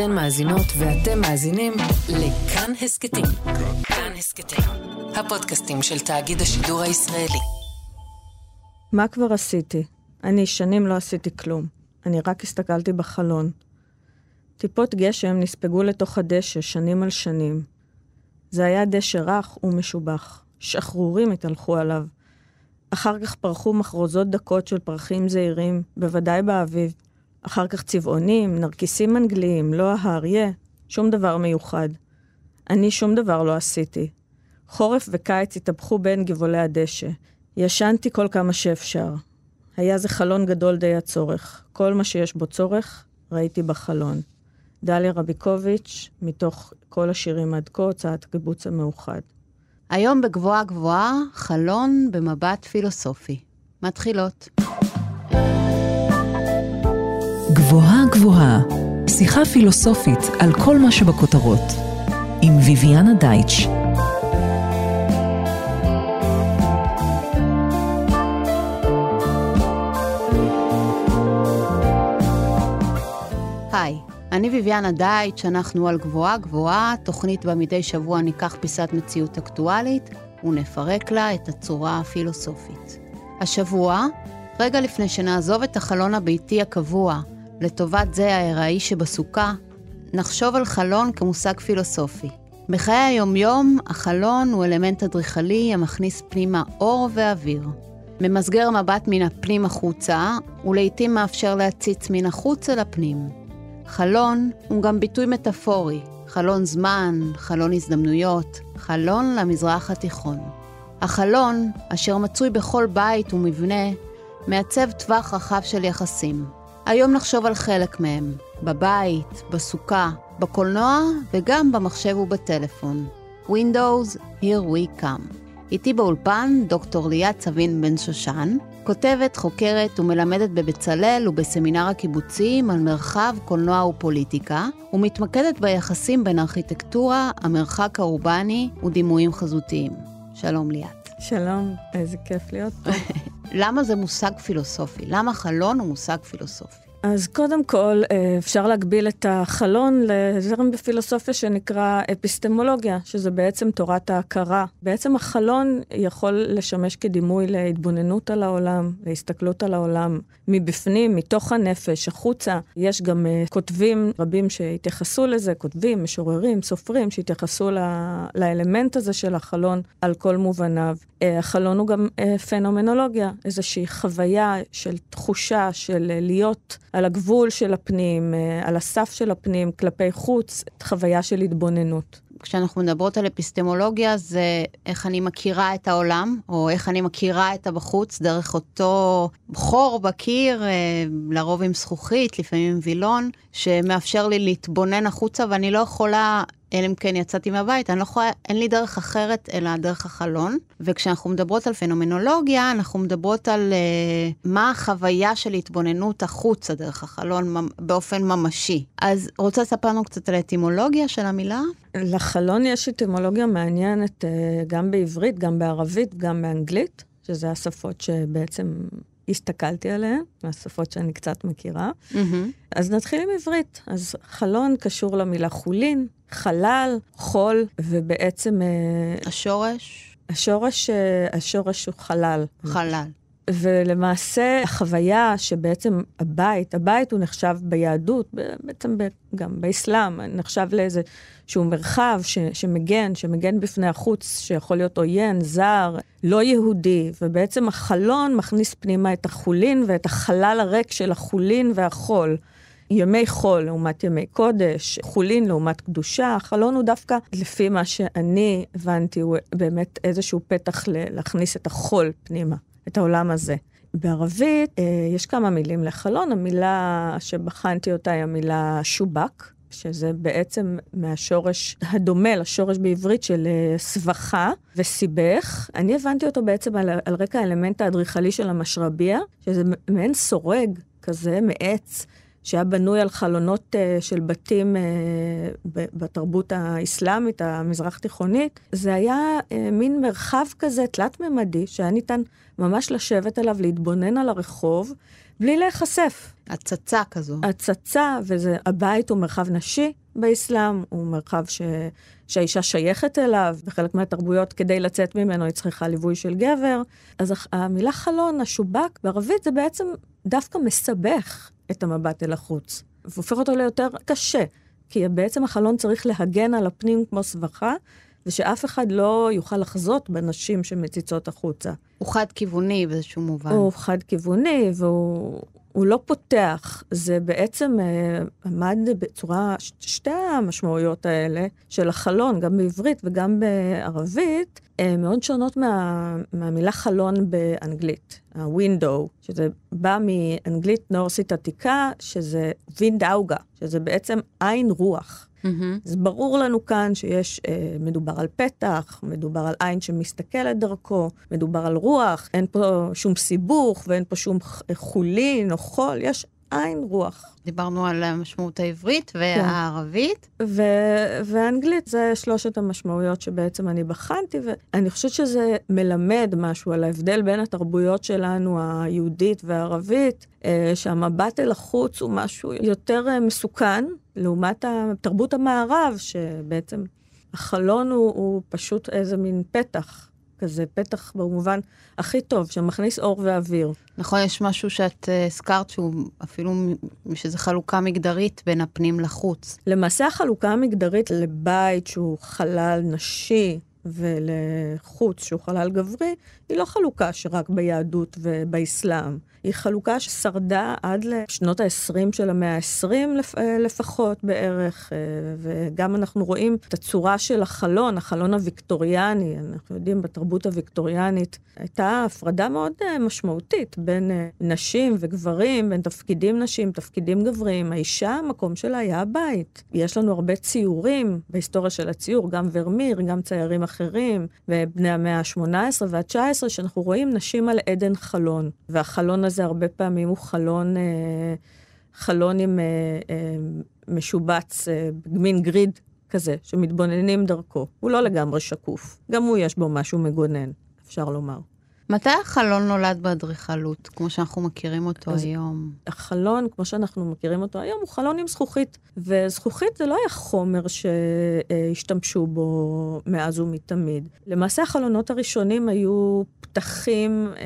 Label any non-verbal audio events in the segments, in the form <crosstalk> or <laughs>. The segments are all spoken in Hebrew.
אתן מאזינות ואתם מאזינים לכאן הסכתים. כאן הסכתים, הפודקאסטים של תאגיד השידור הישראלי. מה כבר עשיתי? אני שנים לא עשיתי כלום. אני רק הסתכלתי בחלון. טיפות גשם נספגו לתוך הדשא שנים על שנים. זה היה דשא רך ומשובח. שחרורים התהלכו עליו. אחר כך פרחו מחרוזות דקות של פרחים זעירים, בוודאי באביב. אחר כך צבעונים, נרקיסים אנגליים, לא האריה, שום דבר מיוחד. אני שום דבר לא עשיתי. חורף וקיץ התהפכו בין גבעולי הדשא. ישנתי כל כמה שאפשר. היה זה חלון גדול די הצורך. כל מה שיש בו צורך, ראיתי בחלון. דליה רביקוביץ', מתוך כל השירים עד כה, הוצאת הקיבוץ המאוחד. היום בגבוהה גבוהה, חלון במבט פילוסופי. מתחילות. גבוהה גבוהה, שיחה פילוסופית על כל מה שבכותרות, עם ויviana דייטש. היי, אני ויviana דייטש, אנחנו על גבוהה גבוהה, תוכנית בה מדי שבוע ניקח פיסת מציאות אקטואלית ונפרק לה את הצורה הפילוסופית. השבוע, רגע לפני שנעזוב את החלון הביתי הקבוע לטובת זה הארעי שבסוכה, נחשוב על חלון כמושג פילוסופי. בחיי היומיום, החלון הוא אלמנט אדריכלי המכניס פנימה אור ואוויר. ממסגר מבט מן הפנים החוצה, ולעיתים מאפשר להציץ מן החוץ אל הפנים. חלון הוא גם ביטוי מטאפורי, חלון זמן, חלון הזדמנויות, חלון למזרח התיכון. החלון, אשר מצוי בכל בית ומבנה, מעצב טווח רחב של יחסים. היום נחשוב על חלק מהם, בבית, בסוכה, בקולנוע וגם במחשב ובטלפון. Windows, here we come. איתי באולפן דוקטור ליאת צבין בן שושן, כותבת, חוקרת ומלמדת בבצלאל ובסמינר הקיבוצים על מרחב, קולנוע ופוליטיקה, ומתמקדת ביחסים בין ארכיטקטורה, המרחק האורבני ודימויים חזותיים. שלום ליאת. שלום, איזה כיף להיות פה. <laughs> למה זה מושג פילוסופי? למה חלון הוא מושג פילוסופי? אז קודם כל, אה, אפשר להגביל את החלון לזרם בפילוסופיה שנקרא אפיסטמולוגיה, שזה בעצם תורת ההכרה. בעצם החלון יכול לשמש כדימוי להתבוננות על העולם, להסתכלות על העולם מבפנים, מתוך הנפש, החוצה. יש גם uh, כותבים רבים שהתייחסו לזה, כותבים, משוררים, סופרים, שהתייחסו ל- לאלמנט הזה של החלון על כל מובניו. Uh, החלון הוא גם פנומנולוגיה, איזושהי חוויה של תחושה של להיות על הגבול של הפנים, uh, על הסף של הפנים, כלפי חוץ, חוויה של התבוננות. כשאנחנו מדברות על אפיסטמולוגיה, זה איך אני מכירה את העולם, או איך אני מכירה את הבחוץ דרך אותו חור בקיר, אה, לרוב עם זכוכית, לפעמים עם וילון, שמאפשר לי להתבונן החוצה, ואני לא יכולה אלא אם כן יצאתי מהבית, אני לא יכולה, אין לי דרך אחרת אלא דרך החלון. וכשאנחנו מדברות על פנומנולוגיה, אנחנו מדברות על uh, מה החוויה של התבוננות החוצה דרך החלון באופן ממשי. אז רוצה לספר לנו קצת על האטימולוגיה של המילה? לחלון יש אטימולוגיה מעניינת uh, גם בעברית, גם בערבית, גם באנגלית, שזה השפות שבעצם הסתכלתי עליהן, מהשפות שאני קצת מכירה. Mm-hmm. אז נתחיל עם עברית. אז חלון קשור למילה חולין, חלל, חול, ובעצם... אה, השורש? השורש, אה, השורש הוא חלל. חלל. ולמעשה, החוויה שבעצם הבית, הבית הוא נחשב ביהדות, בעצם גם באסלאם, נחשב לאיזה שהוא מרחב ש, שמגן, שמגן בפני החוץ, שיכול להיות עוין, זר, לא יהודי, ובעצם החלון מכניס פנימה את החולין ואת החלל הריק של החולין והחול. ימי חול לעומת ימי קודש, חולין לעומת קדושה, החלון הוא דווקא, לפי מה שאני הבנתי, הוא באמת איזשהו פתח להכניס את החול פנימה, את העולם הזה. בערבית אה, יש כמה מילים לחלון, המילה שבחנתי אותה היא המילה שובק, שזה בעצם מהשורש הדומה לשורש בעברית של אה, סבכה וסיבך. אני הבנתי אותו בעצם על, על רקע האלמנט האדריכלי של המשרביה, שזה מעין סורג כזה מעץ. שהיה בנוי על חלונות uh, של בתים uh, בתרבות האסלאמית, המזרח-תיכונית. זה היה uh, מין מרחב כזה תלת-ממדי, שהיה ניתן ממש לשבת עליו, להתבונן על הרחוב, בלי להיחשף. הצצה כזו. הצצה, וזה, הבית הוא מרחב נשי באסלאם, הוא מרחב ש, שהאישה שייכת אליו, בחלק מהתרבויות, כדי לצאת ממנו היא צריכה ליווי של גבר. אז המילה חלון, השובק, בערבית זה בעצם דווקא מסבך את המבט אל החוץ, והופך אותו ליותר קשה, כי בעצם החלון צריך להגן על הפנים כמו סבכה, ושאף אחד לא יוכל לחזות בנשים שמציצות החוצה. הוא חד-כיווני באיזשהו מובן. הוא חד-כיווני, והוא לא פותח. זה בעצם אה, עמד בצורה, ש- שתי המשמעויות האלה של החלון, גם בעברית וגם בערבית, אה, מאוד שונות מה, מהמילה חלון באנגלית, ה-window, שזה בא מאנגלית נורסית עתיקה, שזה וינדאוגה, שזה בעצם עין רוח. מהמם. אז ברור לנו כאן שיש, אה, מדובר על פתח, מדובר על עין שמסתכלת דרכו, מדובר על רוח, אין פה שום סיבוך ואין פה שום ח- חולין או חול, יש עין רוח. דיברנו על המשמעות העברית והערבית. ו- ואנגלית זה שלושת המשמעויות שבעצם אני בחנתי, ואני חושבת שזה מלמד משהו על ההבדל בין התרבויות שלנו, היהודית והערבית, אה, שהמבט אל החוץ הוא משהו יותר אה, מסוכן, לעומת תרבות המערב, שבעצם החלון הוא, הוא פשוט איזה מין פתח. כזה פתח במובן הכי טוב, שמכניס אור ואוויר. נכון, יש משהו שאת אה, הזכרת שהוא אפילו, שזה חלוקה מגדרית בין הפנים לחוץ. למעשה החלוקה המגדרית לבית שהוא חלל נשי ולחוץ שהוא חלל גברי, היא לא חלוקה שרק ביהדות ובאסלאם. היא חלוקה ששרדה עד לשנות ה-20 של המאה ה-20 לפחות בערך, אה, וגם אנחנו רואים את הצורה של החלון, החלון הוויקטוריאני, אנחנו יודעים בתרבות הוויקטוריאנית, הייתה הפרדה מאוד אה, משמעותית בין אה, נשים וגברים, בין תפקידים נשים, תפקידים גבריים. האישה, המקום שלה היה הבית. יש לנו הרבה ציורים בהיסטוריה של הציור, גם ורמיר, גם ציירים אחרים, ובני המאה ה-18 וה-19, שאנחנו רואים נשים על עדן חלון. והחלון הזה הרבה פעמים הוא חלון, אה, חלון עם אה, אה, משובץ, מין גריד כזה, שמתבוננים דרכו. הוא לא לגמרי שקוף. גם הוא יש בו משהו מגונן, אפשר לומר. מתי החלון נולד באדריכלות, כמו שאנחנו מכירים אותו אז- היום? החלון, כמו שאנחנו מכירים אותו היום, הוא חלון עם זכוכית. וזכוכית זה לא היה חומר שהשתמשו בו מאז ומתמיד. למעשה החלונות הראשונים היו פתחים אה,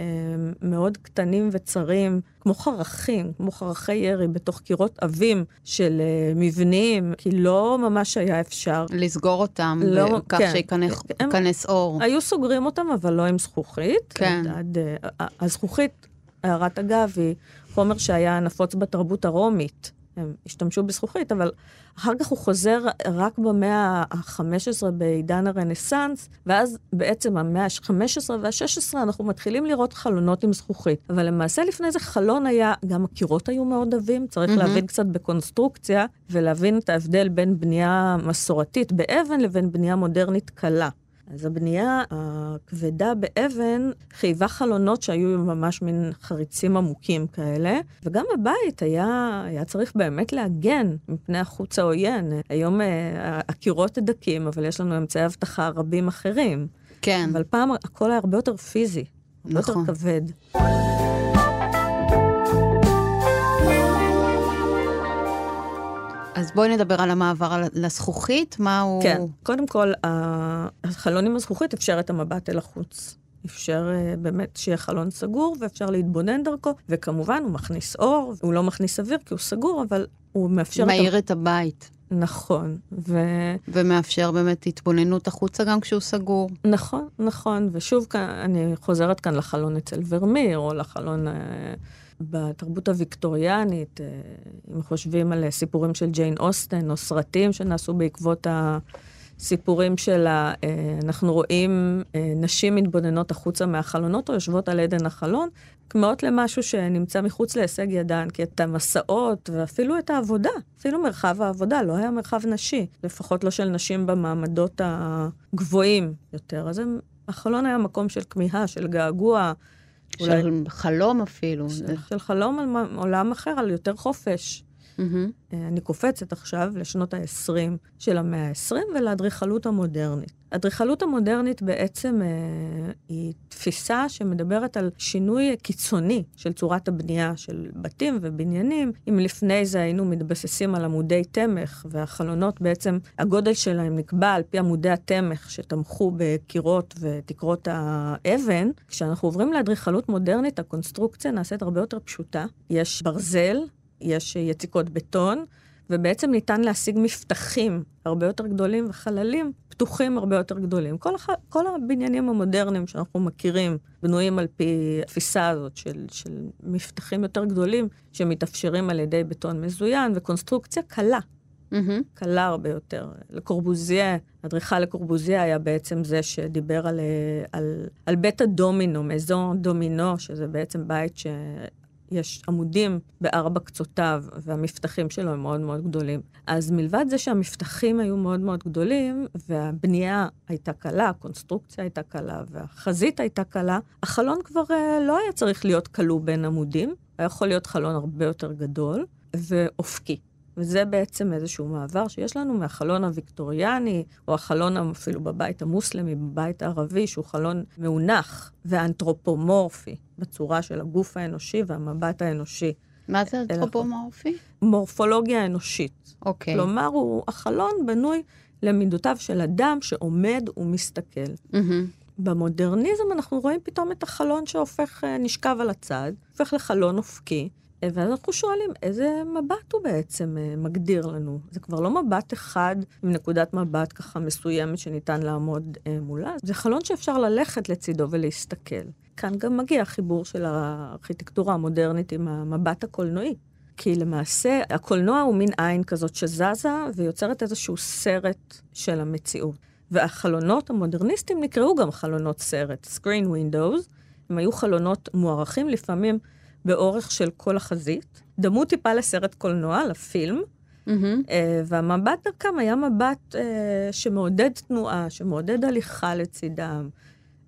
מאוד קטנים וצרים, כמו חרכים, כמו חרכי ירי, בתוך קירות עבים של אה, מבנים, כי לא ממש היה אפשר. לסגור אותם, לא, כך כן. שייכנס אור. היו סוגרים אותם, אבל לא עם זכוכית. כן. עד, עד, אה, הזכוכית, הערת אגב, היא חומר שהיה נפוץ בתרבות הרומית. הם השתמשו בזכוכית, אבל אחר כך הוא חוזר רק במאה ה-15 בעידן הרנסאנס, ואז בעצם המאה ה-15 וה-16 אנחנו מתחילים לראות חלונות עם זכוכית. אבל למעשה לפני זה חלון היה, גם הקירות היו מאוד עבים, צריך מהמם. להבין קצת בקונסטרוקציה, ולהבין את ההבדל בין בנייה מסורתית באבן לבין בנייה מודרנית קלה. אז הבנייה הכבדה באבן חייבה חלונות שהיו ממש מין חריצים עמוקים כאלה, וגם הבית היה, היה צריך באמת להגן מפני החוץ העוין. היום אה, הקירות דקים, אבל יש לנו אמצעי אבטחה רבים אחרים. כן, אבל פעם הכל היה הרבה יותר פיזי, הרבה נכון. יותר כבד. אז בואי נדבר על המעבר לזכוכית, מה הוא... כן, קודם כל, החלון עם הזכוכית אפשר את המבט אל החוץ. אפשר uh, באמת שיהיה חלון סגור ואפשר להתבונן דרכו, וכמובן הוא מכניס אור, הוא לא מכניס אוויר כי הוא סגור, אבל הוא מאפשר... מאיר את... את הבית. נכון, ו... ומאפשר באמת התבוננות החוצה גם כשהוא סגור. נכון, נכון, ושוב אני חוזרת כאן לחלון אצל ורמיר, או לחלון uh, בתרבות הוויקטוריאנית, uh, אם חושבים על uh, סיפורים של ג'יין אוסטן, או סרטים שנעשו בעקבות הסיפורים שלה, uh, אנחנו רואים נשים מתבוננות החוצה מהחלונות, או יושבות על עדן החלון, כמהות למשהו שנמצא מחוץ להישג ידן, כי את המסעות ואפילו את העבודה, אפילו מרחב העבודה, לא היה מרחב נשי, לפחות לא של נשים במעמדות הגבוהים יותר. אז הם, החלון היה מקום של כמיהה, של געגוע, אולי של חלום אפילו. של, של חלום על עולם אחר, על יותר חופש. Mm-hmm. אני קופצת עכשיו לשנות ה-20 של המאה ה-20 ולאדריכלות המודרנית. האדריכלות המודרנית בעצם אה, היא תפיסה שמדברת על שינוי קיצוני של צורת הבנייה של בתים ובניינים. אם לפני זה היינו מתבססים על עמודי תמך, והחלונות בעצם, הגודל שלהם נקבע על פי עמודי התמך שתמכו בקירות ותקרות האבן, כשאנחנו עוברים לאדריכלות מודרנית, הקונסטרוקציה נעשית הרבה יותר פשוטה. יש ברזל, יש יציקות בטון, ובעצם ניתן להשיג מפתחים הרבה יותר גדולים וחללים פתוחים הרבה יותר גדולים. כל, הח... כל הבניינים המודרניים שאנחנו מכירים בנויים על פי התפיסה הזאת של, של מפתחים יותר גדולים שמתאפשרים על ידי בטון מזוין וקונסטרוקציה קלה. Mm-hmm. קלה הרבה יותר. לקורבוזיה, אדריכל לקורבוזיה היה בעצם זה שדיבר על, על, על בית הדומינו, מזון דומינו, שזה בעצם בית ש... יש עמודים בארבע קצותיו, והמפתחים שלו הם מאוד מאוד גדולים. אז מלבד זה שהמפתחים היו מאוד מאוד גדולים, והבנייה הייתה קלה, הקונסטרוקציה הייתה קלה, והחזית הייתה קלה, החלון כבר uh, לא היה צריך להיות כלוא בין עמודים, היה יכול להיות חלון הרבה יותר גדול ואופקי. וזה בעצם איזשהו מעבר שיש לנו מהחלון הוויקטוריאני, או החלון אפילו בבית המוסלמי, בבית הערבי, שהוא חלון מאונח ואנתרופומורפי, בצורה של הגוף האנושי והמבט האנושי. מה זה אנתרופומורפי? מורפולוגיה אנושית. אוקיי. כלומר, הוא, החלון בנוי למידותיו של אדם שעומד ומסתכל. Mm-hmm. במודרניזם אנחנו רואים פתאום את החלון שהופך, אה, נשכב על הצד, הופך לחלון אופקי, ואז אנחנו שואלים, איזה מבט הוא בעצם uh, מגדיר לנו? זה כבר לא מבט אחד עם נקודת מבט ככה מסוימת שניתן לעמוד uh, מולה, זה חלון שאפשר ללכת לצידו ולהסתכל. כאן גם מגיע החיבור של הארכיטקטורה המודרנית עם המבט הקולנועי. כי למעשה הקולנוע הוא מין עין כזאת שזזה ויוצרת איזשהו סרט של המציאות. והחלונות המודרניסטיים נקראו גם חלונות סרט, screen windows, הם היו חלונות מוערכים לפעמים באורך של כל החזית. דמו טיפה לסרט קולנוע, לפילם, Mm-hmm. והמבט דרכם היה מבט אה, שמעודד תנועה, שמעודד הליכה לצידם.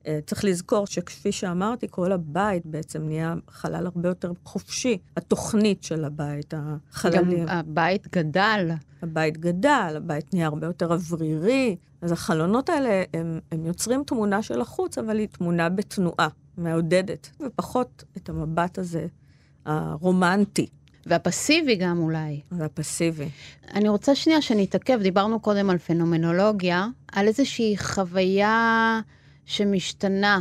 אה, צריך לזכור שכפי שאמרתי, כל הבית בעצם נהיה חלל הרבה יותר חופשי. התוכנית של הבית, החללים. גם הבית גדל. הבית גדל, הבית נהיה הרבה יותר אוורירי. אז החלונות האלה, הם, הם יוצרים תמונה של החוץ, אבל היא תמונה בתנועה, מעודדת, ופחות את המבט הזה הרומנטי. והפסיבי גם אולי. והפסיבי. אני רוצה שנייה שנתעכב, דיברנו קודם על פנומנולוגיה, על איזושהי חוויה שמשתנה.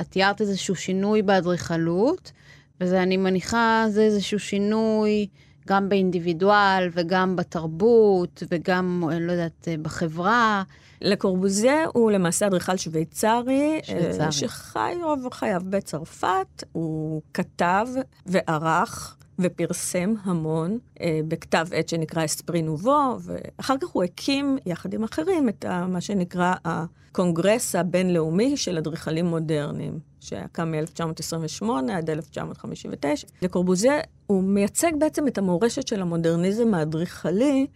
את תיארת איזשהו שינוי באדריכלות, וזה, אני מניחה, זה איזשהו שינוי גם באינדיבידואל וגם בתרבות וגם, אני לא יודעת, בחברה. לקורבוזיה הוא למעשה אדריכל שוויצרי, שוויצרי. אה, שחי רוב חייו בצרפת. הוא כתב וערך ופרסם המון אה, בכתב עת שנקרא אספרי נובו, ואחר כך הוא הקים, יחד עם אחרים, את ה, מה שנקרא הקונגרס הבינלאומי של אדריכלים מודרניים, שקם מ-1928 עד 1959. לקורבוזיה הוא מייצג בעצם את המורשת של המודרניזם האדריכלי,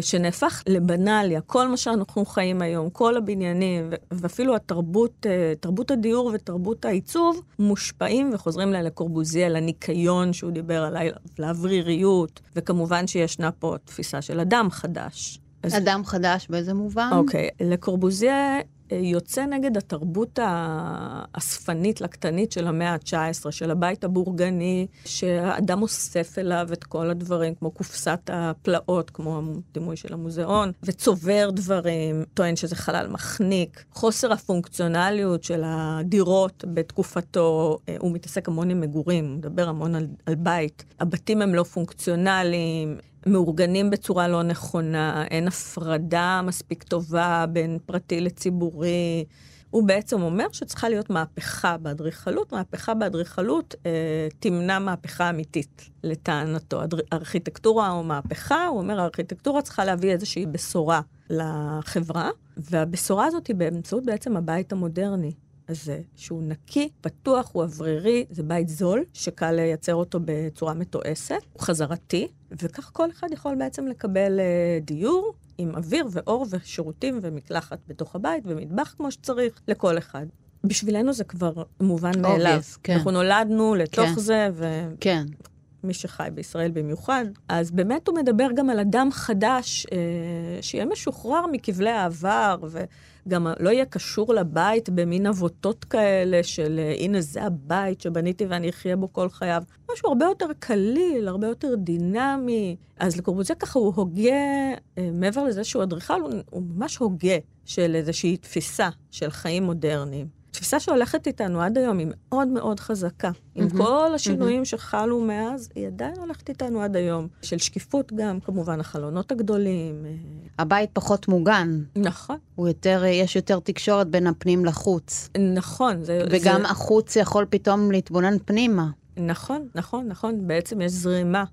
שנהפך לבנאליה. כל מה שאנחנו חיים היום, כל הבניינים, ואפילו התרבות, אה, תרבות הדיור ותרבות העיצוב, מושפעים וחוזרים לקורבוזיה, לניקיון שהוא דיבר עליו, לאווריריות, וכמובן שישנה פה תפיסה של אדם חדש. אז- אדם חדש באיזה מובן? אוקיי, לקורבוזיה אה, יוצא נגד התרבות האספנית, לקטנית של המאה ה-19, של הבית הבורגני, שהאדם אוסף אליו את כל הדברים, כמו קופסת הפלאות, כמו הדימוי של המוזיאון, וצובר דברים, טוען שזה חלל מחניק. חוסר הפונקציונליות של הדירות בתקופתו, אה, הוא מתעסק המון עם מגורים, הוא מדבר המון על, על בית. הבתים הם לא פונקציונליים, מאורגנים בצורה לא נכונה, אין הפרדה מספיק טובה בין פרטי לציבורי. הוא בעצם אומר שצריכה להיות מהפכה באדריכלות. מהפכה באדריכלות אה, תמנע מהפכה אמיתית, לטענתו. אדר- ארכיטקטורה או מהפכה, הוא אומר, הארכיטקטורה צריכה להביא איזושהי בשורה לחברה, והבשורה הזאת היא באמצעות בעצם הבית המודרני. הזה, שהוא נקי, פתוח, הוא אוורירי, זה בית זול, שקל לייצר אותו בצורה מתועסת, הוא חזרתי, וכך כל אחד יכול בעצם לקבל אה, דיור עם אוויר ואור ושירותים ומקלחת בתוך הבית ומטבח כמו שצריך לכל אחד. בשבילנו זה כבר מובן מאליו. כן. אנחנו נולדנו לתוך כן. זה, כן. מי שחי בישראל במיוחד. אז באמת הוא מדבר גם על אדם חדש, אה, שיהיה משוחרר מכבלי העבר, וגם לא יהיה קשור לבית במין עבותות כאלה של אה, הנה זה הבית שבניתי ואני אחיה בו כל חייו. משהו הרבה יותר קליל, הרבה יותר דינמי. אז לקורבוזיה ככה הוא הוגה, אה, מעבר לזה שהוא אדריכל, הוא, הוא ממש הוגה של איזושהי תפיסה של חיים מודרניים. תפיסה שהולכת איתנו עד היום, היא מאוד מאוד חזקה. עם mm-hmm. כל השינויים mm-hmm. שחלו מאז, היא עדיין הולכת איתנו עד היום. של שקיפות גם, כמובן, החלונות הגדולים. אה, הבית פחות מוגן. נכון. הוא יותר, יש יותר תקשורת בין הפנים לחוץ. נכון. זה, וגם זה... החוץ יכול פתאום להתבונן פנימה. נכון, נכון, נכון. בעצם יש זרימה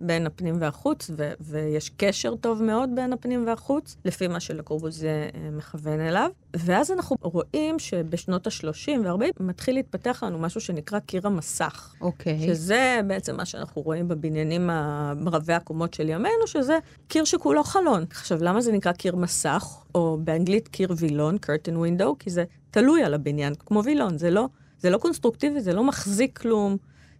בין הפנים והחוץ, ו- ויש קשר טוב מאוד בין הפנים והחוץ, לפי מה שלקורבוזיה אה, מכוון אליו. ואז אנחנו רואים שבשנות ה-30 וה-40 מתחיל להתפתח לנו משהו שנקרא קיר המסך. אוקיי. Okay. שזה בעצם מה שאנחנו רואים בבניינים רבי הקומות של ימינו, שזה קיר שכולו חלון. עכשיו, למה זה נקרא קיר מסך, או באנגלית קיר וילון, curtain window? כי זה תלוי על הבניין, כמו וילון, זה לא, זה לא קונסטרוקטיבי, זה לא מחזיק כלום.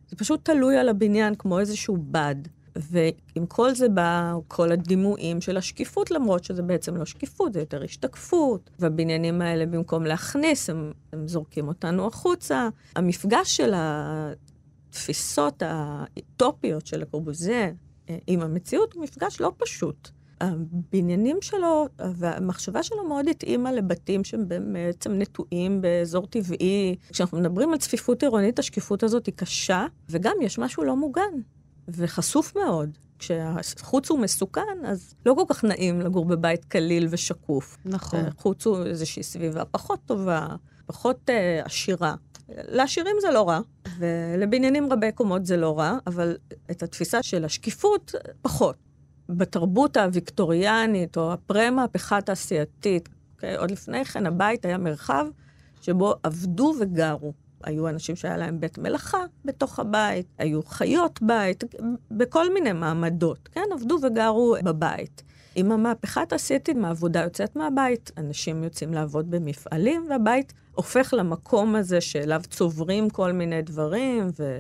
זה פשוט תלוי על הבניין כמו איזשהו בד. ועם כל זה בא כל הדימויים של השקיפות, למרות שזה בעצם לא שקיפות, זה יותר השתקפות. והבניינים האלה, במקום להכניס, הם, הם זורקים אותנו החוצה. המפגש של התפיסות האוטופיות של הקורבוזיה אה, עם המציאות הוא מפגש לא פשוט. הבניינים שלו והמחשבה שלו מאוד התאימה לבתים שהם בעצם נטועים באזור טבעי. כשאנחנו מדברים על צפיפות עירונית, השקיפות הזאת היא קשה, וגם יש משהו לא מוגן. וחשוף מאוד. כשהחוץ הוא מסוכן, אז לא כל כך נעים לגור בבית קליל ושקוף. נכון. חוץ הוא איזושהי סביבה פחות טובה, פחות uh, עשירה. לעשירים זה לא רע, ולבניינים רבי קומות זה לא רע, אבל את התפיסה של השקיפות, פחות. בתרבות הוויקטוריאנית, או הפרה-מהפכה התעשייתית, אוקיי, עוד לפני כן הבית היה מרחב שבו עבדו וגרו. היו אנשים שהיה להם בית מלאכה בתוך הבית, היו חיות בית, בכל מיני מעמדות, כן? עבדו וגרו בבית. עם המהפכה התעשייתית, מהעבודה יוצאת מהבית, אנשים יוצאים לעבוד במפעלים, והבית הופך למקום הזה שאליו צוברים כל מיני דברים, ו...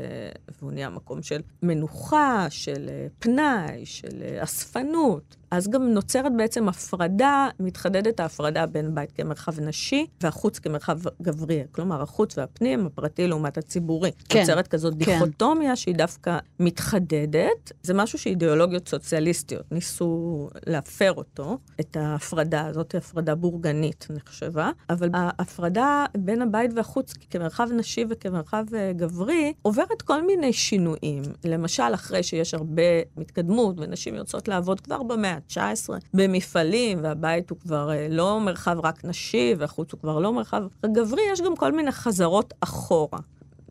והוא נהיה מקום של מנוחה, של אה, פנאי, של אה, אספנות. אז גם נוצרת בעצם הפרדה, מתחדדת ההפרדה בין בית כמרחב נשי והחוץ כמרחב גברי. כלומר, החוץ והפנים, הפרטי לעומת הציבורי. כן. נוצרת כזאת כן. דיכוטומיה שהיא דווקא מתחדדת. זה משהו שאידיאולוגיות סוציאליסטיות ניסו להפר אותו, את ההפרדה הזאת, הפרדה בורגנית נחשבה, אבל ההפרדה בין הבית והחוץ כמרחב נשי וכמרחב אה, גברי עוברת כל מיני שינויים. למשל, אחרי שיש הרבה מתקדמות ונשים יוצאות לעבוד כבר במאה ה-19 במפעלים, והבית הוא כבר אה, לא מרחב רק נשי, והחוץ הוא כבר לא מרחב גברי, יש גם כל מיני חזרות אחורה.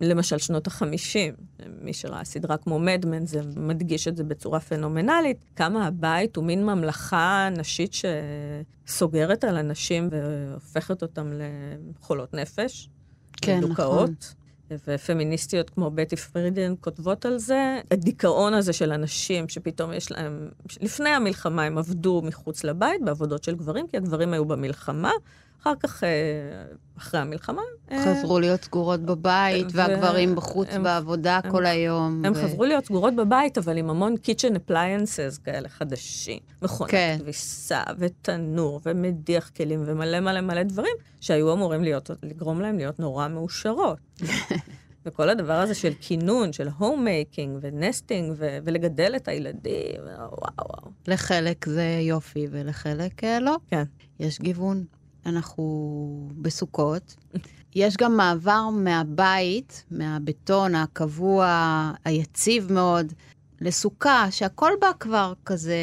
למשל שנות החמישים, מי שראה סדרה כמו מדמן, זה מדגיש את זה בצורה פנומנלית, כמה הבית הוא מין ממלכה נשית שסוגרת על אנשים והופכת אותם לחולות נפש. כן. נכון. ופמיניסטיות כמו בטי פרידן כותבות על זה, הדיכאון הזה של אנשים שפתאום יש להם, לפני המלחמה הם עבדו מחוץ לבית בעבודות של גברים, כי הגברים היו במלחמה, אחר כך, אה, אחרי המלחמה... אה, חזרו להיות סגורות בבית, והגברים בחוץ הם, בעבודה הם, כל היום. הם ו... חזרו להיות סגורות בבית, אבל עם המון kitchen appliances כאלה חדשים. מכונת כן. כביסה, ותנור, ומדיח כלים, ומלא מלא מלא דברים, שהיו אמורים להיות, לגרום להם להיות נורא מאושרות. <laughs> וכל הדבר הזה של קינון, של home making ו nesting, ו- ולגדל את הילדים, וואו וואו. לחלק זה יופי ולחלק אה, לא. כן. יש גיוון. אנחנו בסוכות. יש גם מעבר מהבית, מהבטון הקבוע, היציב מאוד, לסוכה, שהכל בה כבר כזה,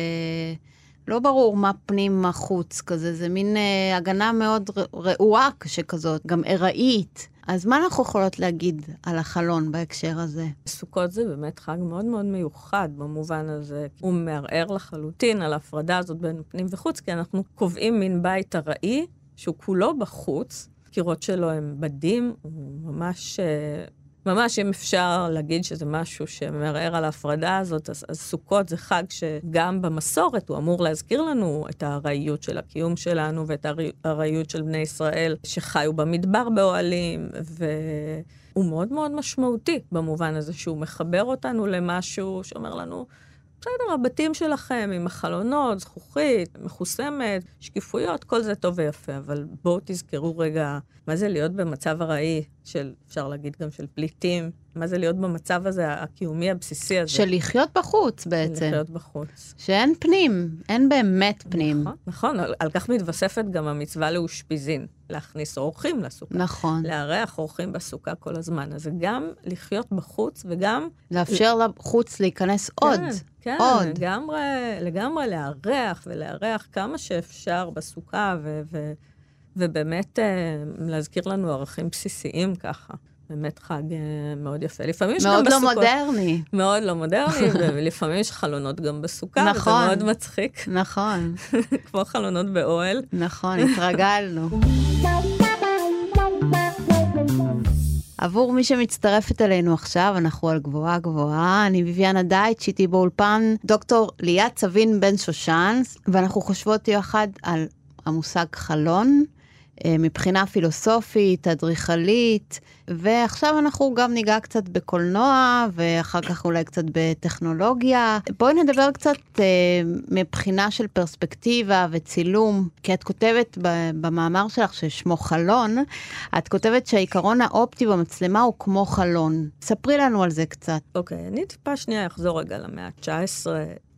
לא ברור מה פנים, מה חוץ, כזה, זה מין אה, הגנה מאוד רעועה שכזאת, גם ארעית. אז מה אנחנו יכולות להגיד על החלון בהקשר הזה? סוכות זה באמת חג מאוד מאוד מיוחד במובן הזה. הוא מערער לחלוטין על ההפרדה הזאת בין פנים וחוץ, כי אנחנו קובעים מין בית ארעי שהוא כולו בחוץ, הקירות שלו הם בדים, הוא ממש uh, ממש, אם אפשר להגיד שזה משהו שמערער על ההפרדה הזאת, אז, אז סוכות זה חג שגם במסורת הוא אמור להזכיר לנו את הארעיות של הקיום שלנו ואת הארעיות של בני ישראל שחיו במדבר באוהלים, והוא מאוד מאוד משמעותי במובן הזה שהוא מחבר אותנו למשהו שאומר לנו, בסדר, הבתים שלכם עם החלונות, זכוכית, מחוסמת, שקיפויות, כל זה טוב ויפה, אבל בואו תזכרו רגע מה זה להיות במצב ארעי של, אפשר להגיד גם של פליטים, מה זה להיות במצב הזה, הקיומי הבסיסי הזה. של לחיות בחוץ בעצם. לחיות בחוץ. שאין פנים, אין באמת פנים. נכון, נכון, על, על כך מתווספת גם המצווה לאושפיזין, להכניס אורחים לסוכה. נכון. לארח אורחים בסוכה כל הזמן. אז גם לחיות בחוץ וגם... לאפשר לחוץ להיכנס כן, עוד. כן, עוד. לגמרי, לגמרי לארח ולארח כמה שאפשר בסוכה, ו, ו, ובאמת אה, להזכיר לנו ערכים בסיסיים ככה. באמת חג אה, מאוד יפה. לפעמים יש גם מאוד בסוכות... לא מודרני. מאוד לא מודרני, <laughs> ולפעמים יש חלונות גם בסוכה, נכון. וזה מאוד מצחיק, נכון, <laughs> כמו חלונות באוהל. נכון, התרגלנו. <laughs> עבור מי שמצטרפת אלינו עכשיו, אנחנו על גבוהה גבוהה, אני ביביאנה דייט, איתי באולפן דוקטור ליאת צבין בן שושן, ואנחנו חושבות יחד על המושג חלון, מבחינה פילוסופית, אדריכלית, ועכשיו אנחנו גם ניגע קצת בקולנוע, ואחר כך אולי קצת בטכנולוגיה. בואי נדבר קצת אה, מבחינה של פרספקטיבה וצילום, כי את כותבת במאמר שלך ששמו חלון, את כותבת שהעיקרון האופטי במצלמה הוא כמו חלון. ספרי לנו על זה קצת. אוקיי, אני טיפה שנייה אחזור רגע למאה ה-19.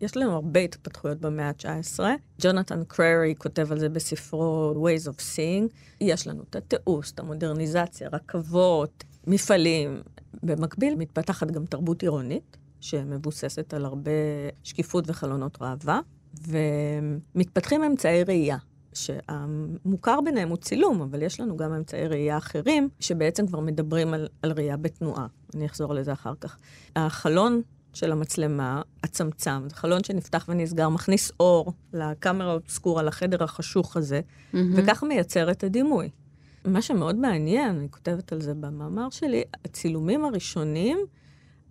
יש לנו הרבה התפתחויות במאה ה-19. ג'ונתן קררי כותב על זה בספרו Ways of Seeing. יש לנו את התיעוש, את המודרניזציה, רכבות, מפעלים. במקביל מתפתחת גם תרבות עירונית, שמבוססת על הרבה שקיפות וחלונות ראווה, ומתפתחים אמצעי ראייה. שהמוכר ביניהם הוא צילום, אבל יש לנו גם אמצעי ראייה אחרים, שבעצם כבר מדברים על, על ראייה בתנועה. אני אחזור לזה אחר כך. החלון של המצלמה, הצמצם, זה חלון שנפתח ונסגר, מכניס אור לקאמרה אובסקורה, לחדר החשוך הזה, mm-hmm. וכך מייצר את הדימוי. מה שמאוד מעניין, אני כותבת על זה במאמר שלי, הצילומים הראשונים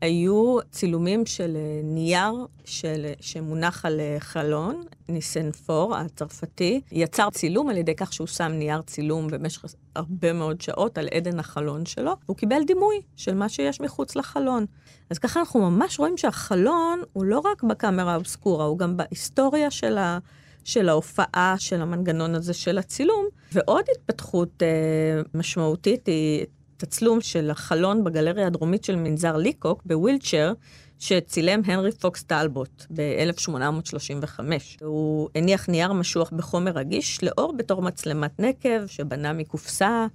היו צילומים של אה, נייר של, שמונח על אה, חלון, ניסנפור הצרפתי, יצר צילום על ידי כך שהוא שם נייר צילום במשך הרבה מאוד שעות על עדן החלון שלו, והוא קיבל דימוי של מה שיש מחוץ לחלון. אז ככה אנחנו ממש רואים שהחלון הוא לא רק בקאמרה האובסקורה, הוא גם בהיסטוריה של ה... של ההופעה של המנגנון הזה של הצילום. ועוד התפתחות אה, משמעותית היא תצלום של החלון בגלריה הדרומית של מנזר ליקוק בווילצ'ר, שצילם הנרי פוקס טלבוט ב-1835. הוא הניח נייר משוח בחומר רגיש לאור בתור מצלמת נקב שבנה מקופסה,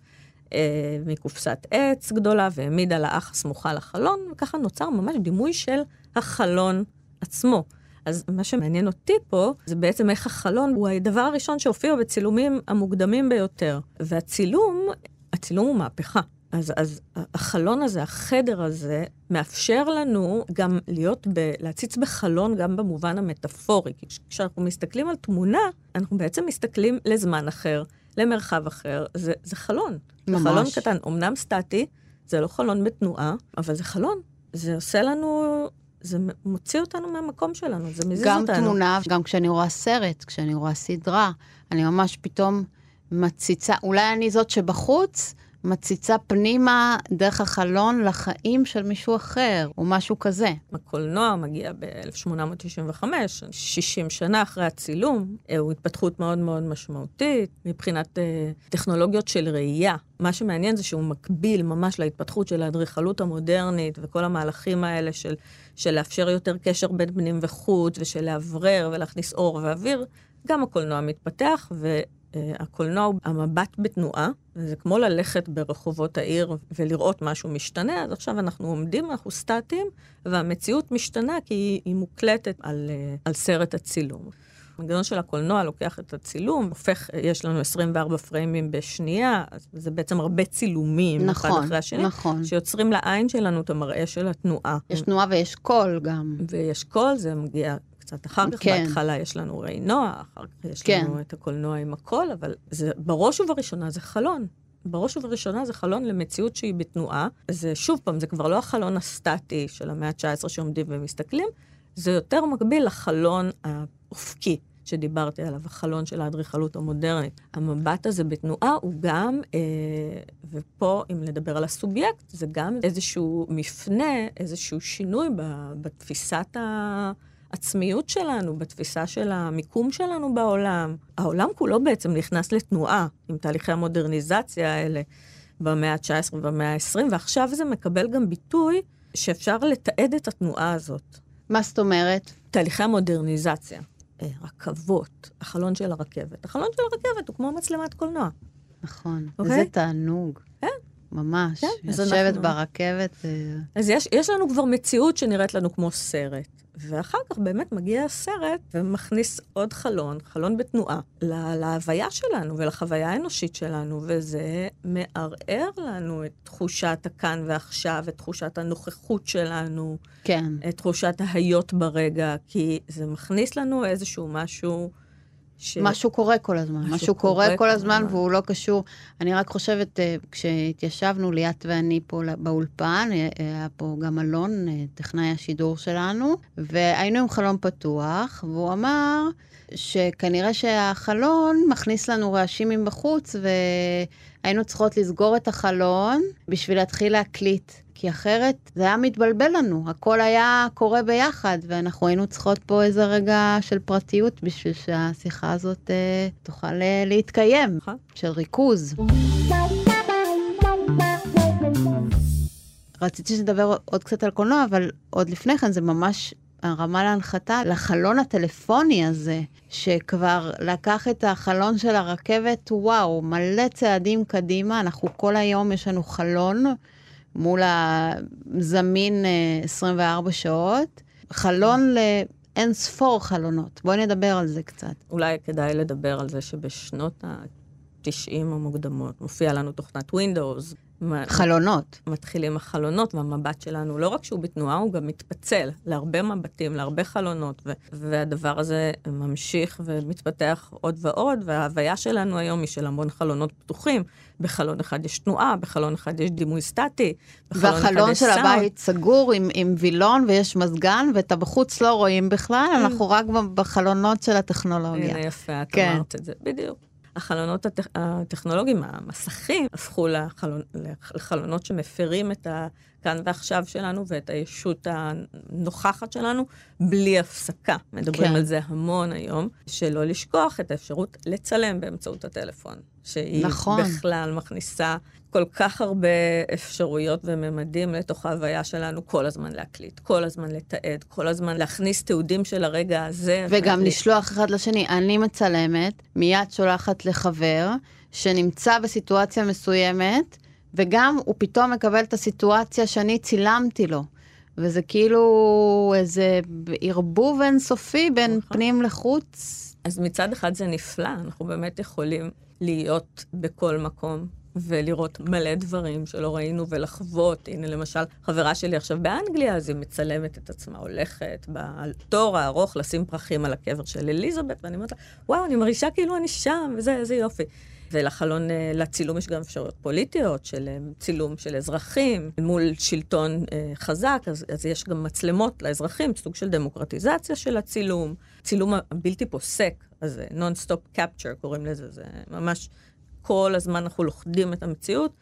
אה, מקופסת עץ גדולה והעמיד על האח הסמוכה לחלון, וככה נוצר ממש דימוי של החלון עצמו. אז מה שמעניין אותי פה, זה בעצם איך החלון הוא הדבר הראשון שהופיע בצילומים המוקדמים ביותר. והצילום, הצילום הוא מהפכה. אז, אז החלון הזה, החדר הזה, מאפשר לנו גם להיות, ב, להציץ בחלון גם במובן המטאפורי. כי כשאנחנו מסתכלים על תמונה, אנחנו בעצם מסתכלים לזמן אחר, למרחב אחר. זה, זה חלון. ממש. זה חלון קטן, אמנם סטטי, זה לא חלון בתנועה, אבל זה חלון. זה עושה לנו זה מוציא אותנו מהמקום שלנו, זה מזיז גם אותנו. גם תמונה, גם כשאני רואה סרט, כשאני רואה סדרה, אני ממש פתאום מציצה, אולי אני זאת שבחוץ, מציצה פנימה דרך החלון לחיים של מישהו אחר, או משהו כזה. הקולנוע מגיע ב-1895, 60 שנה אחרי הצילום, אה, הוא התפתחות מאוד מאוד משמעותית מבחינת uh, טכנולוגיות של ראייה. מה שמעניין זה שהוא מקביל ממש להתפתחות של האדריכלות המודרנית וכל המהלכים האלה של, של לאפשר יותר קשר בין פנים וחוט ושל לאוורר ולהכניס אור ואוויר. גם הקולנוע מתפתח. הקולנוע הוא המבט בתנועה, זה כמו ללכת ברחובות העיר ולראות משהו משתנה, אז עכשיו אנחנו עומדים, אנחנו סטטיים, והמציאות משתנה כי היא, היא מוקלטת על, על סרט הצילום. המנגנון של הקולנוע לוקח את הצילום, הופך, יש לנו 24 פריימים בשנייה, אז זה בעצם הרבה צילומים, נכון, אחד אחרי השני, נכון. שיוצרים לעין שלנו את המראה של התנועה. יש תנועה ויש קול גם. ויש קול, זה מגיע קצת אחר כך, כן. בהתחלה יש לנו ראי נוע, אחר כך יש כן. לנו את הקולנוע עם הקול, אבל זה בראש ובראשונה זה חלון. בראש ובראשונה זה חלון למציאות שהיא בתנועה. זה שוב פעם, זה כבר לא החלון הסטטי של המאה ה-19 שעומדים ומסתכלים, זה יותר מקביל לחלון האופקי. שדיברתי עליו, החלון של האדריכלות המודרנית. המבט הזה בתנועה הוא גם, אה, ופה, אם נדבר על הסובייקט, זה גם איזשהו מפנה, איזשהו שינוי בתפיסת העצמיות שלנו, בתפיסה של המיקום שלנו בעולם. העולם כולו בעצם נכנס לתנועה עם תהליכי המודרניזציה האלה במאה ה-19 ובמאה ה-20, ועכשיו זה מקבל גם ביטוי שאפשר לתעד את התנועה הזאת. מה זאת אומרת? תהליכי המודרניזציה. אה, רכבות, החלון של הרכבת. החלון של הרכבת הוא כמו מצלמת קולנוע. נכון, okay? אוקיי? איזה תענוג. כן. ממש, כן, יושבת אנחנו... ברכבת. אה, אז יש, יש לנו כבר מציאות שנראית לנו כמו סרט. ואחר כך באמת מגיע הסרט ומכניס עוד חלון, חלון בתנועה, לה, להוויה שלנו ולחוויה האנושית שלנו, וזה מערער לנו את תחושת הכאן ועכשיו, את תחושת הנוכחות שלנו. כן. את תחושת ההיות ברגע, כי זה מכניס לנו איזשהו משהו... ש... משהו קורה כל הזמן, משהו, משהו קורה, קורה כל הזמן הזמן והוא לא קשור. אני רק חושבת, אה, כשהתיישבנו ליאת ואני פה באולפן, אה, היה פה גם אלון, אה, טכנאי השידור שלנו, והיינו עם חלון פתוח, והוא אמר שכנראה שהחלון מכניס לנו רעשים מבחוץ, והיינו צריכות לסגור את החלון בשביל להתחיל להקליט. כי אחרת זה היה מתבלבל לנו, הכל היה קורה ביחד, ואנחנו היינו צריכות פה איזה רגע של פרטיות בשביל שהשיחה הזאת אה, תוכל אה, להתקיים, נכון. של ריכוז. רציתי שנדבר עוד קצת על קולנוע, אבל עוד לפני כן זה ממש הרמה להנחתה לחלון הטלפוני הזה, שכבר לקח את החלון של הרכבת, וואו, מלא צעדים קדימה, אנחנו כל היום יש לנו חלון מול הזמין 24 אה, שעות, חלון לאין ספור חלונות. בואי נדבר על זה קצת. אולי כדאי לדבר על זה שבשנות ה-90 המוקדמות מופיע לנו תוכנת Windows. חלונות. מתחילים החלונות, והמבט שלנו, לא רק שהוא בתנועה, הוא גם מתפצל להרבה מבטים, להרבה חלונות, ו- והדבר הזה ממשיך ומתפתח עוד ועוד, וההוויה שלנו היום היא של המון חלונות פתוחים. בחלון אחד יש תנועה, בחלון אחד יש דימוי סטטי, בחלון אחד יש סאונד. והחלון של הבית סגור עם, עם וילון ויש מזגן, ואת הבחוץ לא רואים בכלל, mm. אנחנו רק בחלונות של הטכנולוגיה. הנה יפה, את כן. אמרת את זה, בדיוק. החלונות הטכ... הטכנולוגיים, המסכים, הפכו לחלונ... לחלונות שמפרים את הכאן ועכשיו שלנו ואת הישות הנוכחת שלנו בלי הפסקה. מדברים כן. על זה המון היום, שלא לשכוח את האפשרות לצלם באמצעות הטלפון. שהיא נכון. בכלל מכניסה כל כך הרבה אפשרויות וממדים לתוך ההוויה שלנו, כל הזמן להקליט, כל הזמן לתעד, כל הזמן להכניס תיעודים של הרגע הזה. וגם ולהקליט. לשלוח אחד לשני. אני מצלמת, מיד שולחת לחבר, שנמצא בסיטואציה מסוימת, וגם הוא פתאום מקבל את הסיטואציה שאני צילמתי לו. וזה כאילו איזה ערבוב אינסופי בין נכון. פנים לחוץ. אז מצד אחד זה נפלא, אנחנו באמת יכולים להיות בכל מקום. ולראות מלא דברים שלא ראינו ולחוות. הנה, למשל, חברה שלי עכשיו באנגליה, אז היא מצלמת את עצמה, הולכת בתור הארוך לשים פרחים על הקבר של אליזבת, ואני אומרת לה, וואו, אני מרגישה כאילו אני שם, וזה, איזה יופי. ולחלון, אה, לצילום יש גם אפשרויות פוליטיות של אה, צילום של אזרחים מול שלטון אה, חזק, אז, אז יש גם מצלמות לאזרחים, סוג של דמוקרטיזציה של הצילום, צילום הבלתי פוסק, אז non-stop capture קוראים לזה, זה ממש כל הזמן אנחנו לוכדים את המציאות.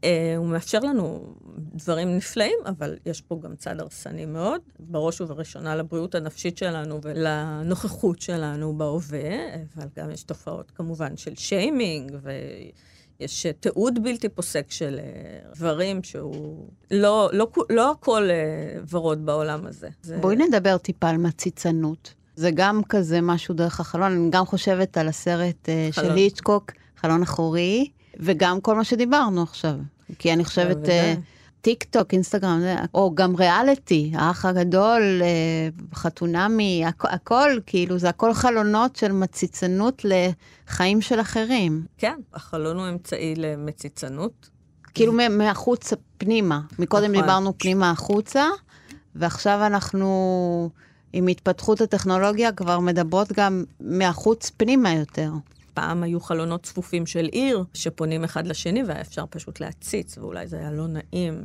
Uh, הוא מאפשר לנו דברים נפלאים, אבל יש פה גם צד הרסני מאוד, בראש ובראשונה לבריאות הנפשית שלנו ולנוכחות שלנו בהווה, אבל גם יש תופעות כמובן של שיימינג, ויש תיעוד בלתי פוסק של uh, דברים שהוא... לא, לא, לא הכל uh, ורוד בעולם הזה. זה... בואי נדבר טיפה על מציצנות. זה גם כזה משהו דרך החלון, אני גם חושבת על הסרט uh, של היצ'קוק. חלון אחורי, וגם כל מה שדיברנו עכשיו. כי אני חושבת, טיק טוק, אינסטגרם, או גם ריאליטי, האח הגדול, אה, חתונמי, הכ- הכל, כאילו, זה הכל חלונות של מציצנות לחיים של אחרים. כן, החלון הוא אמצעי למציצנות. כאילו מהחוץ פנימה. מקודם נכון. דיברנו פנימה החוצה, ועכשיו אנחנו, עם התפתחות הטכנולוגיה, כבר מדברות גם מהחוץ פנימה יותר. פעם היו חלונות צפופים של עיר, שפונים אחד לשני, והיה אפשר פשוט להציץ, ואולי זה היה לא נעים.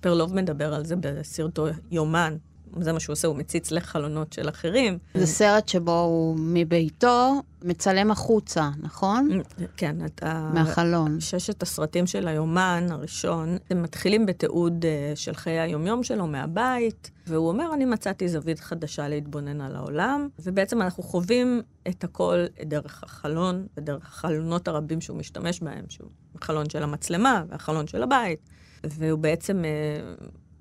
פרלוב מדבר על זה בסרטו יומן, זה מה שהוא עושה, הוא מציץ לחלונות של אחרים. זה סרט שבו הוא מביתו מצלם החוצה, נכון? כן, אתה... מהחלון. ששת הסרטים של היומן הראשון, הם מתחילים בתיעוד uh, של חיי היומיום שלו מהבית, והוא אומר, אני מצאתי זווית חדשה להתבונן על העולם, ובעצם אנחנו חווים את הכל דרך החלון, ודרך החלונות הרבים שהוא משתמש בהם, שהוא החלון של המצלמה והחלון של הבית, והוא בעצם...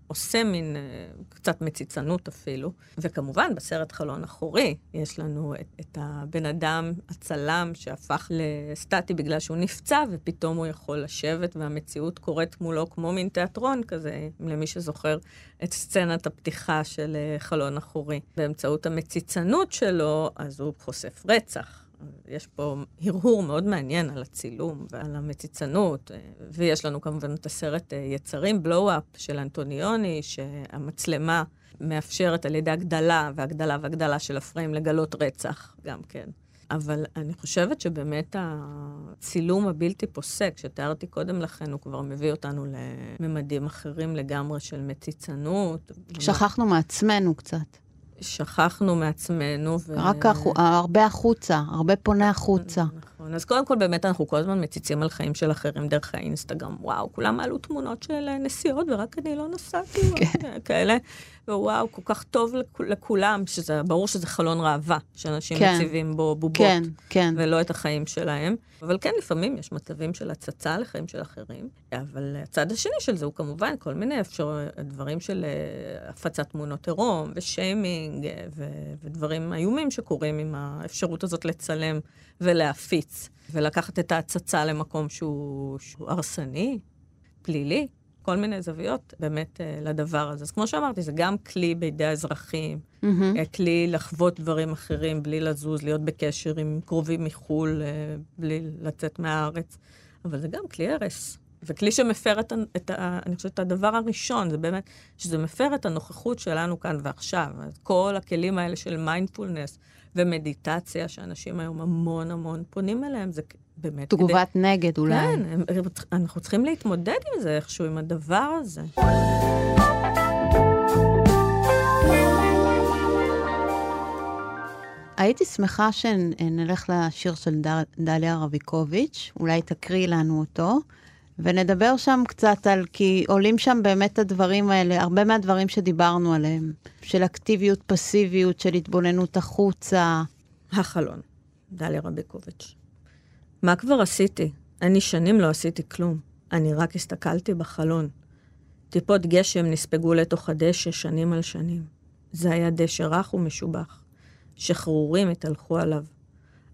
עושה מין uh, קצת מציצנות אפילו. וכמובן, בסרט חלון אחורי, יש לנו את, את הבן אדם, הצלם, שהפך לסטטי בגלל שהוא נפצע, ופתאום הוא יכול לשבת, והמציאות קורית מולו כמו מין תיאטרון כזה, למי שזוכר את סצנת הפתיחה של uh, חלון אחורי. באמצעות המציצנות שלו, אז הוא חושף רצח. יש פה הרהור מאוד מעניין על הצילום ועל המציצנות, אה, ויש לנו כמובן את הסרט אה, יצרים, בלואו-אפ של אנטוניוני, שהמצלמה מאפשרת על ידי הגדלה והגדלה והגדלה של הפריים לגלות רצח גם כן. אבל אני חושבת שבאמת הצילום הבלתי פוסק שתיארתי קודם לכן, הוא כבר מביא אותנו לממדים אחרים לגמרי של מציצנות. שכחנו מעצמנו קצת. שכחנו מעצמנו. ו... רק החו... הרבה החוצה, הרבה פונה החוצה. נכון, אז קודם כל באמת אנחנו כל הזמן מציצים על חיים של אחרים דרך האינסטגרם. וואו, כולם מעלו תמונות של נסיעות ורק אני לא נסעתי, כן. כאלה. ווואו, כל כך טוב לכולם, שזה ברור שזה חלון ראווה, שאנשים כן. מציבים בו בובות, כן, כן. ולא את החיים שלהם. אבל כן, לפעמים יש מצבים של הצצה לחיים של אחרים, אבל הצד השני של זה הוא כמובן כל מיני אפשר, דברים של uh, הפצת תמונות עירום, ושיימינג, אה, ו, ודברים איומים שקורים עם האפשרות הזאת לצלם ולהפיץ, ולקחת את ההצצה למקום שהוא, שהוא הרסני, פלילי. כל מיני זוויות באמת uh, לדבר הזה. אז כמו שאמרתי, זה גם כלי בידי האזרחים, mm-hmm. כלי לחוות דברים אחרים בלי לזוז, להיות בקשר עם קרובים מחו"ל, uh, בלי לצאת מהארץ, אבל זה גם כלי הרס. וכלי שמפר את, את. אני חושבת, הדבר הראשון, זה באמת, שזה מפר את הנוכחות שלנו כאן ועכשיו. כל הכלים האלה של מיינדפולנס ומדיטציה, שאנשים היום המון המון פונים אליהם, זה באמת... תגובת כדי... נגד אולי. כן, הם, אנחנו צריכים להתמודד עם זה איכשהו, עם הדבר הזה. הייתי שמחה שנלך לשיר של דליה רביקוביץ', אולי תקריא לנו אותו, ונדבר שם קצת על, כי עולים שם באמת הדברים האלה, הרבה מהדברים שדיברנו עליהם, של אקטיביות, פסיביות, של התבוננות החוצה. החלון, דליה רביקוביץ'. מה כבר עשיתי? אני שנים לא עשיתי כלום. אני רק הסתכלתי בחלון. טיפות גשם נספגו לתוך הדשא שנים על שנים. זה היה דשא רך ומשובח. שחרורים התהלכו עליו.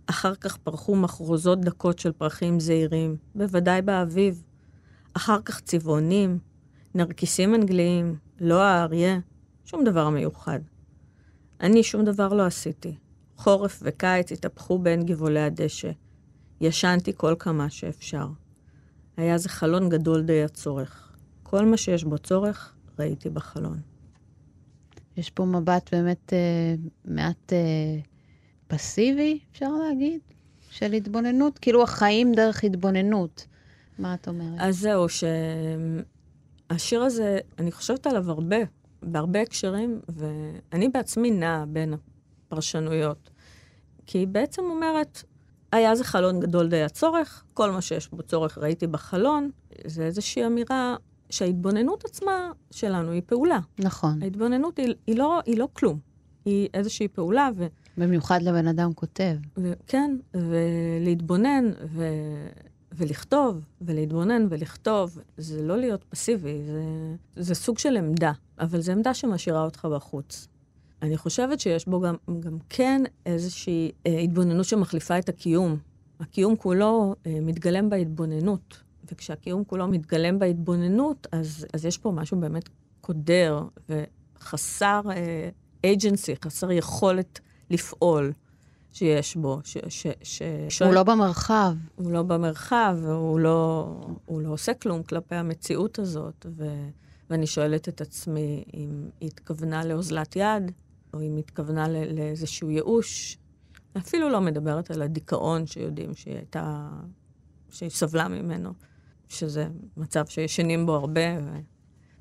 אחר כך פרחו מחרוזות דקות של פרחים זעירים, בוודאי באביב. אחר כך צבעונים, נרקיסים אנגליים, לא האריה, שום דבר מיוחד. אני שום דבר לא עשיתי. חורף וקיץ התהפכו בין גבעולי הדשא. ישנתי כל כמה שאפשר. היה זה חלון גדול די הצורך. כל מה שיש בו צורך, ראיתי בחלון. יש פה מבט באמת אה, מעט אה, פסיבי, אפשר להגיד, של התבוננות, כאילו החיים דרך התבוננות. מה את אומרת? אז זהו, שהשיר הזה, אני חושבת עליו הרבה, בהרבה הקשרים, ואני בעצמי נעה בין הפרשנויות. כי היא בעצם אומרת, היה זה חלון גדול די הצורך, כל מה שיש בו צורך ראיתי בחלון. זה איזושהי אמירה שההתבוננות עצמה שלנו היא פעולה. נכון. ההתבוננות היא, היא, לא, היא לא כלום, היא איזושהי פעולה. ו... במיוחד לבן אדם כותב. ו... כן, ולהתבונן ו... ולכתוב, ולהתבונן ולכתוב, זה לא להיות פסיבי, זה, זה סוג של עמדה, אבל זו עמדה שמשאירה אותך בחוץ. אני חושבת שיש בו גם, גם כן איזושהי אה, התבוננות שמחליפה את הקיום. הקיום כולו אה, מתגלם בהתבוננות, וכשהקיום כולו מתגלם בהתבוננות, אז, אז יש פה משהו באמת קודר וחסר אה, חסר יכולת לפעול שיש בו. ש, ש, ש, ש... הוא לא במרחב. הוא לא במרחב, והוא לא, לא עושה כלום כלפי המציאות הזאת. ו... ואני שואלת את עצמי אם היא התכוונה לאוזלת יד, או אם התכוונה לאיזשהו ייאוש, אפילו לא מדברת על הדיכאון שיודעים שהיא הייתה, שהיא סבלה ממנו, שזה מצב שישנים בו הרבה,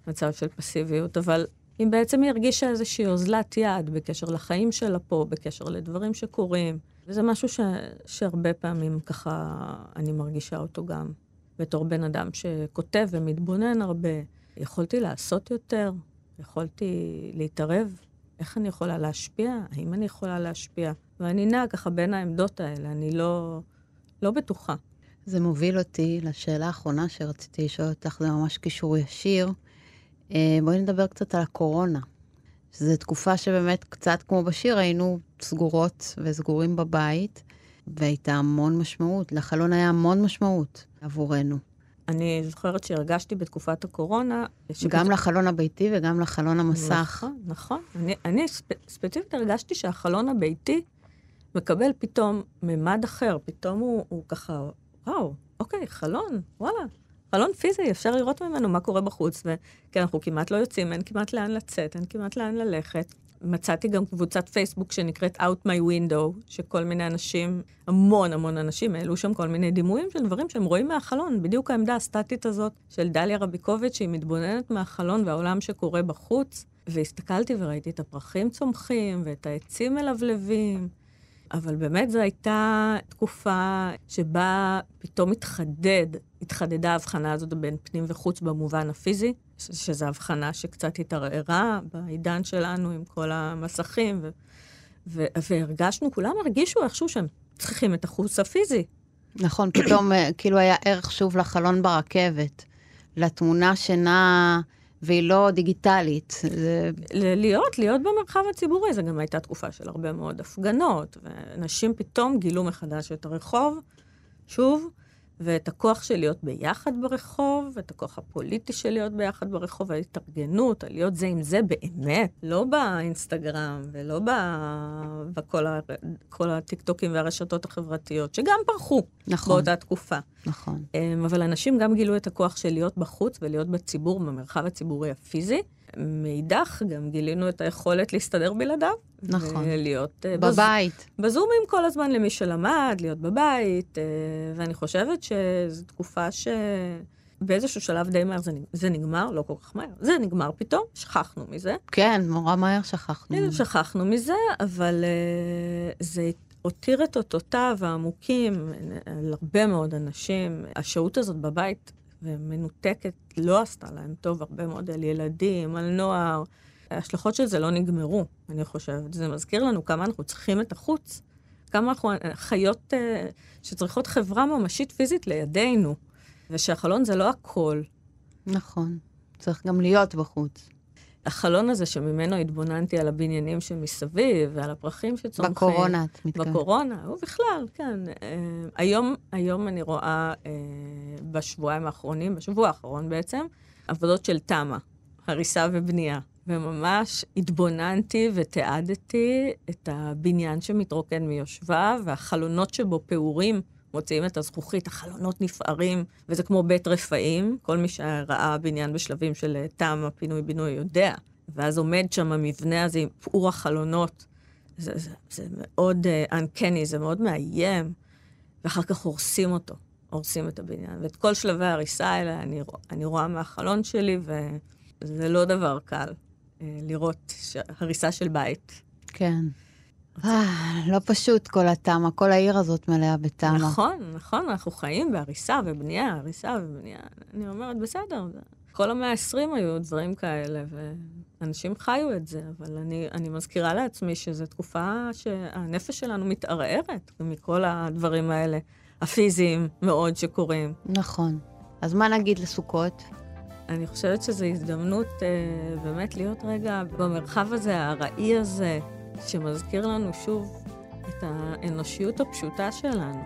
ומצב של פסיביות, אבל היא בעצם הרגישה איזושהי אוזלת יד בקשר לחיים שלה פה, בקשר לדברים שקורים. וזה משהו ש, שהרבה פעמים ככה אני מרגישה אותו גם בתור בן אדם שכותב ומתבונן הרבה. יכולתי לעשות יותר, יכולתי להתערב, איך אני יכולה להשפיע, האם אני יכולה להשפיע. ואני נעה ככה בין העמדות האלה, אני לא, לא בטוחה. זה מוביל אותי לשאלה האחרונה שרציתי לשאול אותך, זה ממש קישור ישיר. אה, בואי נדבר קצת על הקורונה. שזו תקופה שבאמת, קצת כמו בשיר, היינו סגורות וסגורים בבית, והייתה המון משמעות. לחלון היה המון משמעות עבורנו. אני זוכרת שהרגשתי בתקופת הקורונה... גם שפת... לחלון הביתי וגם לחלון המסך. נכון, נכון. אני, אני ספ, ספציפית הרגשתי שהחלון הביתי מקבל פתאום ממד אחר. פתאום הוא, הוא ככה, וואו, אוקיי, חלון, וואלה. חלון פיזי, אפשר לראות ממנו מה קורה בחוץ, וכי אנחנו כמעט לא יוצאים, אין כמעט לאן לצאת, אין כמעט לאן ללכת. מצאתי גם קבוצת פייסבוק שנקראת Out My Window, שכל מיני אנשים, המון המון אנשים, העלו שם כל מיני דימויים של דברים שהם רואים מהחלון. בדיוק העמדה הסטטית הזאת של דליה רביקוביץ', שהיא מתבוננת מהחלון והעולם שקורה בחוץ. והסתכלתי וראיתי את הפרחים צומחים ואת העצים מלבלבים. אבל באמת זו הייתה תקופה שבה פתאום התחדד, התחדדה ההבחנה הזאת בין פנים וחוץ במובן הפיזי, שזו הבחנה שקצת התערערה בעידן שלנו עם כל המסכים, ו- ו- והרגשנו, כולם הרגישו איכשהו שהם צריכים את החוץ הפיזי. נכון, פתאום אה, כאילו היה ערך שוב לחלון ברכבת, לתמונה שנעה... והיא לא דיגיטלית. זה... להיות, להיות במרחב הציבורי, זו גם הייתה תקופה של הרבה מאוד הפגנות, ואנשים פתאום גילו מחדש את הרחוב, שוב, ואת הכוח של להיות ביחד ברחוב, ואת הכוח הפוליטי של להיות ביחד ברחוב, ההתארגנות, להיות זה עם זה באמת, לא באינסטגרם ולא ב... בכל ה... כל הטיקטוקים והרשתות החברתיות, שגם פרחו נכון, באותה תקופה. נכון. אמ, אבל אנשים גם גילו את הכוח של להיות בחוץ ולהיות בציבור, במרחב הציבורי הפיזי. מאידך, גם גילינו את היכולת להסתדר בלעדיו. נכון. ולהיות... אה, בבית. בז... בזומים כל הזמן למי שלמד, להיות בבית, אה, ואני חושבת שזו תקופה ש... באיזשהו שלב די מהר זה, זה נגמר, לא כל כך מהר, זה נגמר פתאום, שכחנו מזה. כן, נורא מהר שכחנו. כן, שכחנו מזה, אבל uh, זה הותיר את אותותיו העמוקים על הרבה מאוד אנשים. השהות הזאת בבית ומנותקת לא עשתה להם טוב, הרבה מאוד על ילדים, על נוער. ההשלכות של זה לא נגמרו, אני חושבת. זה מזכיר לנו כמה אנחנו צריכים את החוץ, כמה אנחנו חיות uh, שצריכות חברה ממשית פיזית לידינו, ושהחלון זה לא הכל. נכון, צריך גם להיות בחוץ. החלון הזה שממנו התבוננתי על הבניינים שמסביב ועל הפרחים שצומחים. בקורונה, את מתכוונת. בקורונה, ובכלל, כן. אה, היום, היום אני רואה אה, בשבועיים האחרונים, בשבוע האחרון בעצם, עבודות של תמ"א, הריסה ובנייה. וממש התבוננתי ותיעדתי את הבניין שמתרוקן מיושביו, והחלונות שבו פעורים. מוציאים את הזכוכית, החלונות נפערים, וזה כמו בית רפאים. כל מי שראה בניין בשלבים של אה, תמ"א, פינוי-בינוי, יודע. ואז עומד שם המבנה הזה עם פעור החלונות. זה, זה, זה מאוד uh, uncanny, זה מאוד מאיים. ואחר כך הורסים אותו, הורסים את הבניין. ואת כל שלבי ההריסה האלה אני, אני רואה מהחלון שלי, וזה לא דבר קל uh, לראות הריסה של בית. כן. אה, לא פשוט כל התמה, כל העיר הזאת מלאה בתמה. נכון, נכון, אנחנו חיים בהריסה ובנייה, הריסה ובנייה. אני אומרת, בסדר, כל המאה ה-20 היו דברים כאלה, ואנשים חיו את זה, אבל אני, אני מזכירה לעצמי שזו תקופה שהנפש שלנו מתערערת מכל הדברים האלה, הפיזיים מאוד שקורים. נכון. אז מה נגיד לסוכות? אני חושבת שזו הזדמנות אה, באמת להיות רגע במרחב הזה, הארעי הזה, שמזכיר לנו שוב את האנושיות הפשוטה שלנו,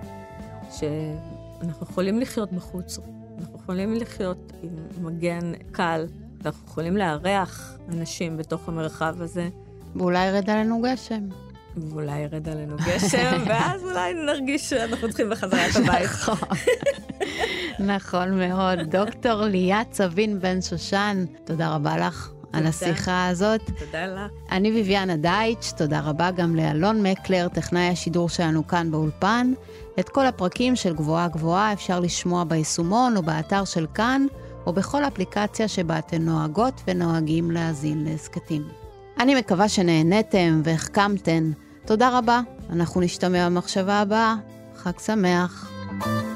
שאנחנו יכולים לחיות בחוץ, אנחנו יכולים לחיות עם מגן קל, ואנחנו יכולים לארח אנשים בתוך המרחב הזה. ואולי ירד עלינו גשם. ואולי ירד עלינו גשם, <laughs> ואז אולי נרגיש שאנחנו צריכים בחזרה את הבית. נכון. נכון מאוד. דוקטור ליאת צבין בן שושן, תודה רבה לך על השיחה הזאת. תודה לך. אני ביביאנה דייטש, תודה רבה גם לאלון מקלר, טכנאי השידור שלנו כאן באולפן. את כל הפרקים של גבוהה גבוהה אפשר לשמוע ביישומון או באתר של כאן, או בכל אפליקציה שבה אתן נוהגות ונוהגים להאזין להסכתים. אני מקווה שנהניתם והחכמתן. תודה רבה, אנחנו נשתמע במחשבה הבאה. חג שמח. thank you